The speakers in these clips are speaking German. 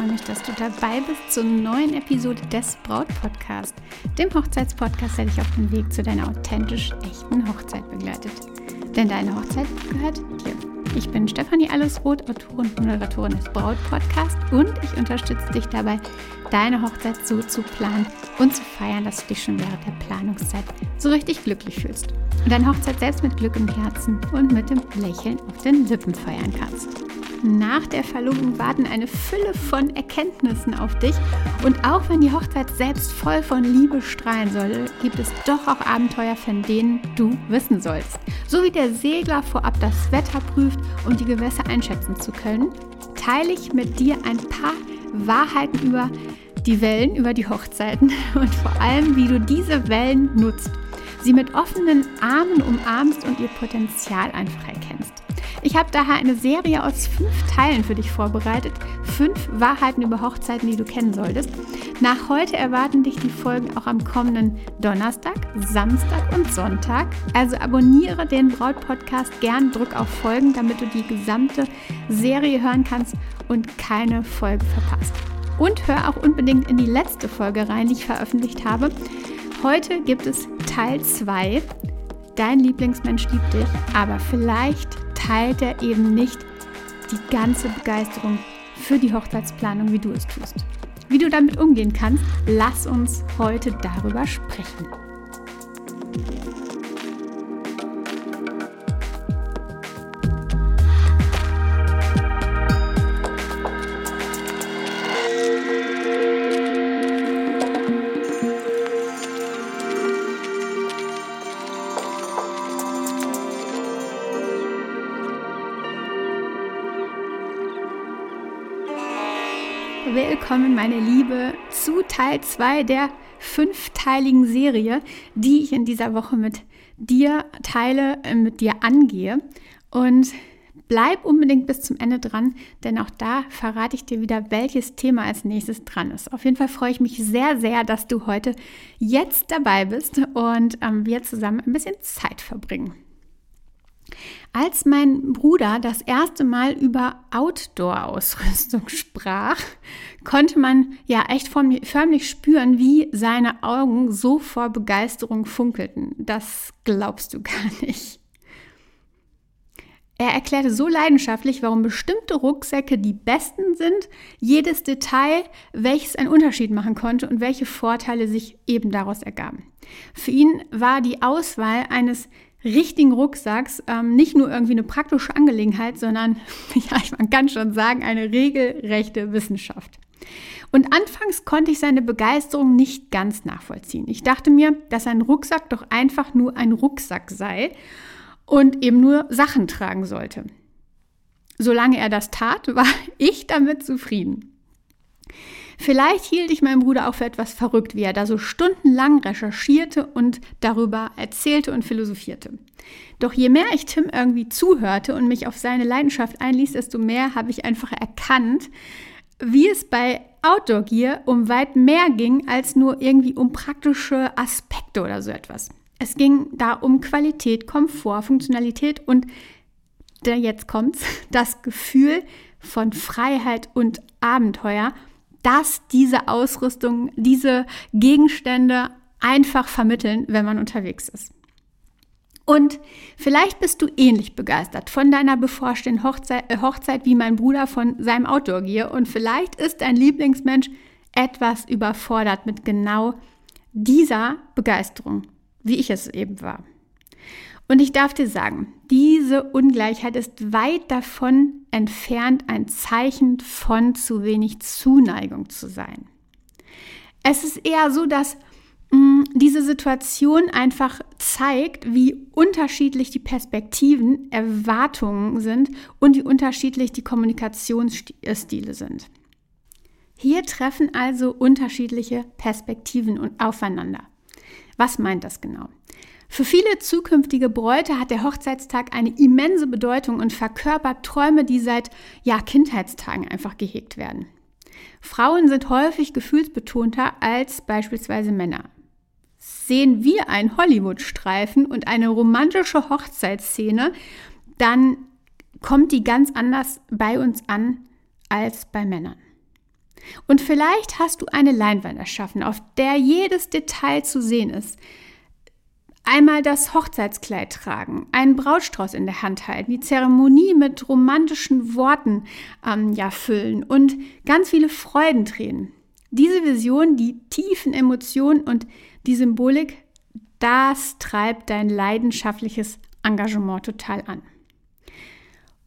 freue mich, dass du dabei bist zur neuen Episode des Braut Podcast, dem Hochzeitspodcast, der dich auf dem Weg zu deiner authentisch echten Hochzeit begleitet. Denn deine Hochzeit gehört dir. Ich bin Stefanie Allesroth, Autorin und Moderatorin des Braut Podcast und ich unterstütze dich dabei, deine Hochzeit so zu planen und zu feiern, dass du dich schon während der Planungszeit so richtig glücklich fühlst und deine Hochzeit selbst mit Glück im Herzen und mit dem Lächeln auf den Lippen feiern kannst. Nach der Verlobung warten eine Fülle von Erkenntnissen auf dich. Und auch wenn die Hochzeit selbst voll von Liebe strahlen soll, gibt es doch auch Abenteuer, von denen du wissen sollst. So wie der Segler vorab das Wetter prüft, um die Gewässer einschätzen zu können, teile ich mit dir ein paar Wahrheiten über die Wellen, über die Hochzeiten und vor allem, wie du diese Wellen nutzt, sie mit offenen Armen umarmst und ihr Potenzial einfach erkennst. Ich habe daher eine Serie aus fünf Teilen für dich vorbereitet. Fünf Wahrheiten über Hochzeiten, die du kennen solltest. Nach heute erwarten dich die Folgen auch am kommenden Donnerstag, Samstag und Sonntag. Also abonniere den Braut-Podcast gern, drück auf Folgen, damit du die gesamte Serie hören kannst und keine Folge verpasst. Und hör auch unbedingt in die letzte Folge rein, die ich veröffentlicht habe. Heute gibt es Teil 2. Dein Lieblingsmensch liebt dich, aber vielleicht teilt er eben nicht die ganze Begeisterung für die Hochzeitsplanung, wie du es tust. Wie du damit umgehen kannst, lass uns heute darüber sprechen. Willkommen, meine Liebe, zu Teil 2 der fünfteiligen Serie, die ich in dieser Woche mit dir teile, äh, mit dir angehe. Und bleib unbedingt bis zum Ende dran, denn auch da verrate ich dir wieder, welches Thema als nächstes dran ist. Auf jeden Fall freue ich mich sehr, sehr, dass du heute jetzt dabei bist und ähm, wir zusammen ein bisschen Zeit verbringen. Als mein Bruder das erste Mal über Outdoor-Ausrüstung sprach, konnte man ja echt förmlich spüren, wie seine Augen so vor Begeisterung funkelten. Das glaubst du gar nicht. Er erklärte so leidenschaftlich, warum bestimmte Rucksäcke die besten sind, jedes Detail, welches einen Unterschied machen konnte und welche Vorteile sich eben daraus ergaben. Für ihn war die Auswahl eines richtigen Rucksacks ähm, nicht nur irgendwie eine praktische Angelegenheit, sondern, ja, man kann schon sagen, eine regelrechte Wissenschaft. Und anfangs konnte ich seine Begeisterung nicht ganz nachvollziehen. Ich dachte mir, dass ein Rucksack doch einfach nur ein Rucksack sei und eben nur Sachen tragen sollte. Solange er das tat, war ich damit zufrieden. Vielleicht hielt ich meinen Bruder auch für etwas verrückt, wie er da so stundenlang recherchierte und darüber erzählte und philosophierte. Doch je mehr ich Tim irgendwie zuhörte und mich auf seine Leidenschaft einließ, desto mehr habe ich einfach erkannt, wie es bei Outdoor Gear um weit mehr ging als nur irgendwie um praktische Aspekte oder so etwas. Es ging da um Qualität, Komfort, Funktionalität und der jetzt kommt's, das Gefühl von Freiheit und Abenteuer dass diese Ausrüstung, diese Gegenstände einfach vermitteln, wenn man unterwegs ist. Und vielleicht bist du ähnlich begeistert von deiner bevorstehenden Hochzeit, äh, Hochzeit wie mein Bruder von seinem Outdoor-Gear. Und vielleicht ist dein Lieblingsmensch etwas überfordert mit genau dieser Begeisterung, wie ich es eben war. Und ich darf dir sagen, diese Ungleichheit ist weit davon entfernt, ein Zeichen von zu wenig Zuneigung zu sein. Es ist eher so, dass mm, diese Situation einfach zeigt, wie unterschiedlich die Perspektiven, Erwartungen sind und wie unterschiedlich die Kommunikationsstile sind. Hier treffen also unterschiedliche Perspektiven aufeinander. Was meint das genau? Für viele zukünftige Bräute hat der Hochzeitstag eine immense Bedeutung und verkörpert Träume, die seit ja, Kindheitstagen einfach gehegt werden. Frauen sind häufig gefühlsbetonter als beispielsweise Männer. Sehen wir einen Hollywood-Streifen und eine romantische Hochzeitsszene, dann kommt die ganz anders bei uns an als bei Männern. Und vielleicht hast du eine Leinwand erschaffen, auf der jedes Detail zu sehen ist. Einmal das Hochzeitskleid tragen, einen Brautstrauß in der Hand halten, die Zeremonie mit romantischen Worten ähm, ja, füllen und ganz viele Freudentränen. Diese Vision, die tiefen Emotionen und die Symbolik, das treibt dein leidenschaftliches Engagement total an.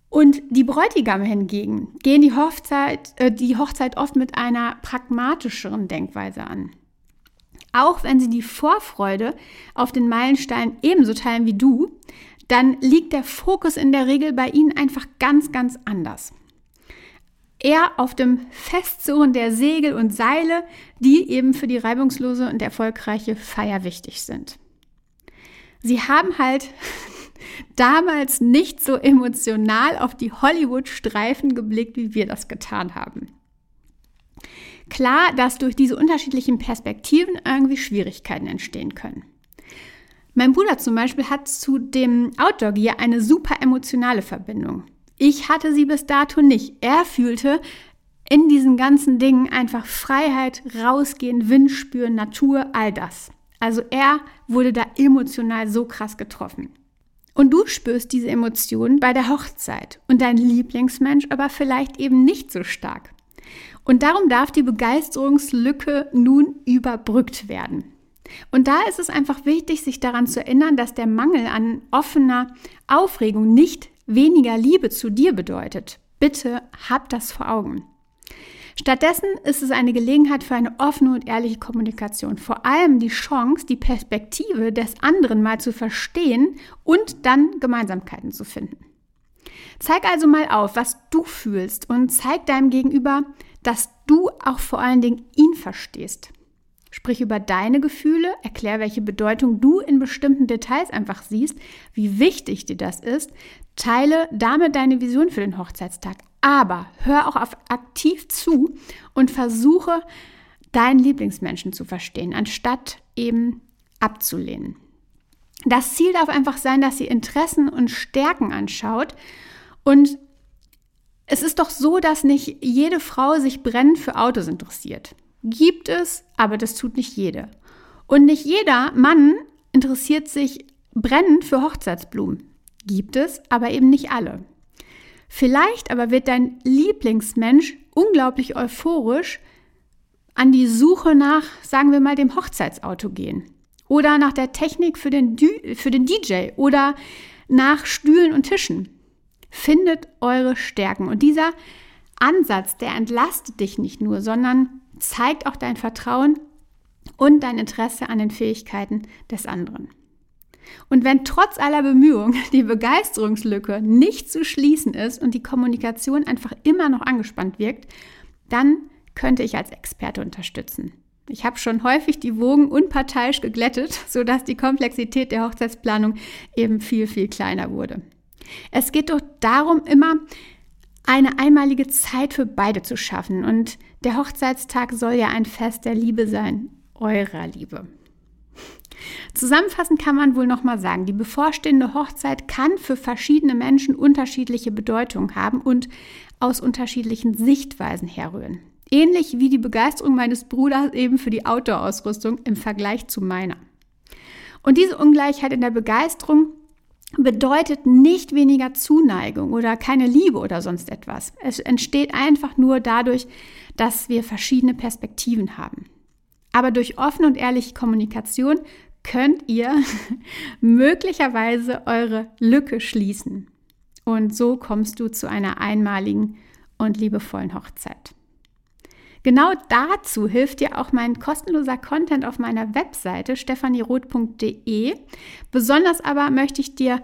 Und die Bräutigame hingegen gehen die Hochzeit, äh, die Hochzeit oft mit einer pragmatischeren Denkweise an. Auch wenn sie die Vorfreude auf den Meilenstein ebenso teilen wie du, dann liegt der Fokus in der Regel bei ihnen einfach ganz, ganz anders. Eher auf dem Festzurren der Segel und Seile, die eben für die reibungslose und erfolgreiche Feier wichtig sind. Sie haben halt damals nicht so emotional auf die Hollywood-Streifen geblickt, wie wir das getan haben. Klar, dass durch diese unterschiedlichen Perspektiven irgendwie Schwierigkeiten entstehen können. Mein Bruder zum Beispiel hat zu dem Outdoor-Gear eine super emotionale Verbindung. Ich hatte sie bis dato nicht. Er fühlte in diesen ganzen Dingen einfach Freiheit, rausgehen, Wind spüren, Natur, all das. Also er wurde da emotional so krass getroffen. Und du spürst diese Emotionen bei der Hochzeit und dein Lieblingsmensch aber vielleicht eben nicht so stark. Und darum darf die Begeisterungslücke nun überbrückt werden. Und da ist es einfach wichtig, sich daran zu erinnern, dass der Mangel an offener Aufregung nicht weniger Liebe zu dir bedeutet. Bitte hab das vor Augen. Stattdessen ist es eine Gelegenheit für eine offene und ehrliche Kommunikation. Vor allem die Chance, die Perspektive des anderen mal zu verstehen und dann Gemeinsamkeiten zu finden. Zeig also mal auf, was du fühlst und zeig deinem Gegenüber, dass du auch vor allen Dingen ihn verstehst. Sprich über deine Gefühle, erklär, welche Bedeutung du in bestimmten Details einfach siehst, wie wichtig dir das ist. Teile damit deine Vision für den Hochzeitstag. Aber hör auch auf aktiv zu und versuche, deinen Lieblingsmenschen zu verstehen, anstatt eben abzulehnen. Das Ziel darf einfach sein, dass sie Interessen und Stärken anschaut. Und es ist doch so, dass nicht jede Frau sich brennend für Autos interessiert. Gibt es, aber das tut nicht jede. Und nicht jeder Mann interessiert sich brennend für Hochzeitsblumen. Gibt es, aber eben nicht alle. Vielleicht aber wird dein Lieblingsmensch unglaublich euphorisch an die Suche nach, sagen wir mal, dem Hochzeitsauto gehen. Oder nach der Technik für den, für den DJ oder nach Stühlen und Tischen. Findet eure Stärken. Und dieser Ansatz, der entlastet dich nicht nur, sondern zeigt auch dein Vertrauen und dein Interesse an den Fähigkeiten des anderen. Und wenn trotz aller Bemühungen die Begeisterungslücke nicht zu schließen ist und die Kommunikation einfach immer noch angespannt wirkt, dann könnte ich als Experte unterstützen. Ich habe schon häufig die Wogen unparteiisch geglättet, sodass die Komplexität der Hochzeitsplanung eben viel, viel kleiner wurde. Es geht doch darum, immer eine einmalige Zeit für beide zu schaffen. Und der Hochzeitstag soll ja ein Fest der Liebe sein, eurer Liebe. Zusammenfassend kann man wohl nochmal sagen, die bevorstehende Hochzeit kann für verschiedene Menschen unterschiedliche Bedeutung haben und aus unterschiedlichen Sichtweisen herrühren. Ähnlich wie die Begeisterung meines Bruders eben für die Outdoor-Ausrüstung im Vergleich zu meiner. Und diese Ungleichheit in der Begeisterung bedeutet nicht weniger Zuneigung oder keine Liebe oder sonst etwas. Es entsteht einfach nur dadurch, dass wir verschiedene Perspektiven haben. Aber durch offene und ehrliche Kommunikation könnt ihr möglicherweise eure Lücke schließen. Und so kommst du zu einer einmaligen und liebevollen Hochzeit. Genau dazu hilft dir auch mein kostenloser Content auf meiner Webseite stephanieroth.de. Besonders aber möchte ich dir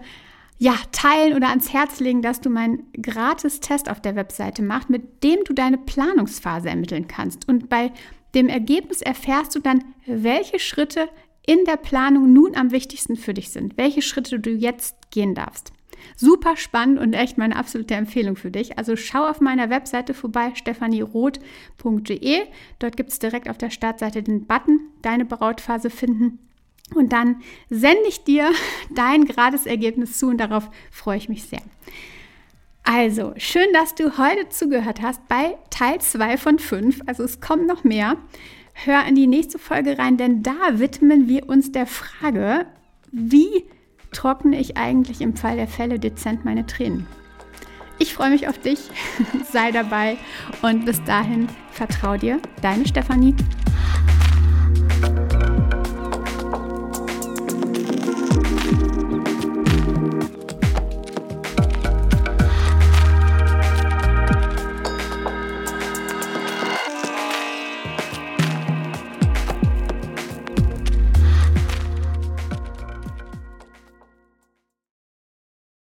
ja, teilen oder ans Herz legen, dass du meinen Gratis-Test auf der Webseite machst, mit dem du deine Planungsphase ermitteln kannst. Und bei dem Ergebnis erfährst du dann, welche Schritte in der Planung nun am wichtigsten für dich sind, welche Schritte du jetzt gehen darfst. Super spannend und echt meine absolute Empfehlung für dich. Also schau auf meiner Webseite vorbei, stephanieroth.de. Dort gibt es direkt auf der Startseite den Button Deine Brautphase finden. Und dann sende ich dir dein gerades Ergebnis zu und darauf freue ich mich sehr. Also, schön, dass du heute zugehört hast bei Teil 2 von 5. Also es kommt noch mehr. Hör in die nächste Folge rein, denn da widmen wir uns der Frage, wie trockne ich eigentlich im Fall der Fälle dezent meine Tränen. Ich freue mich auf dich, sei dabei und bis dahin vertrau dir, deine Stefanie.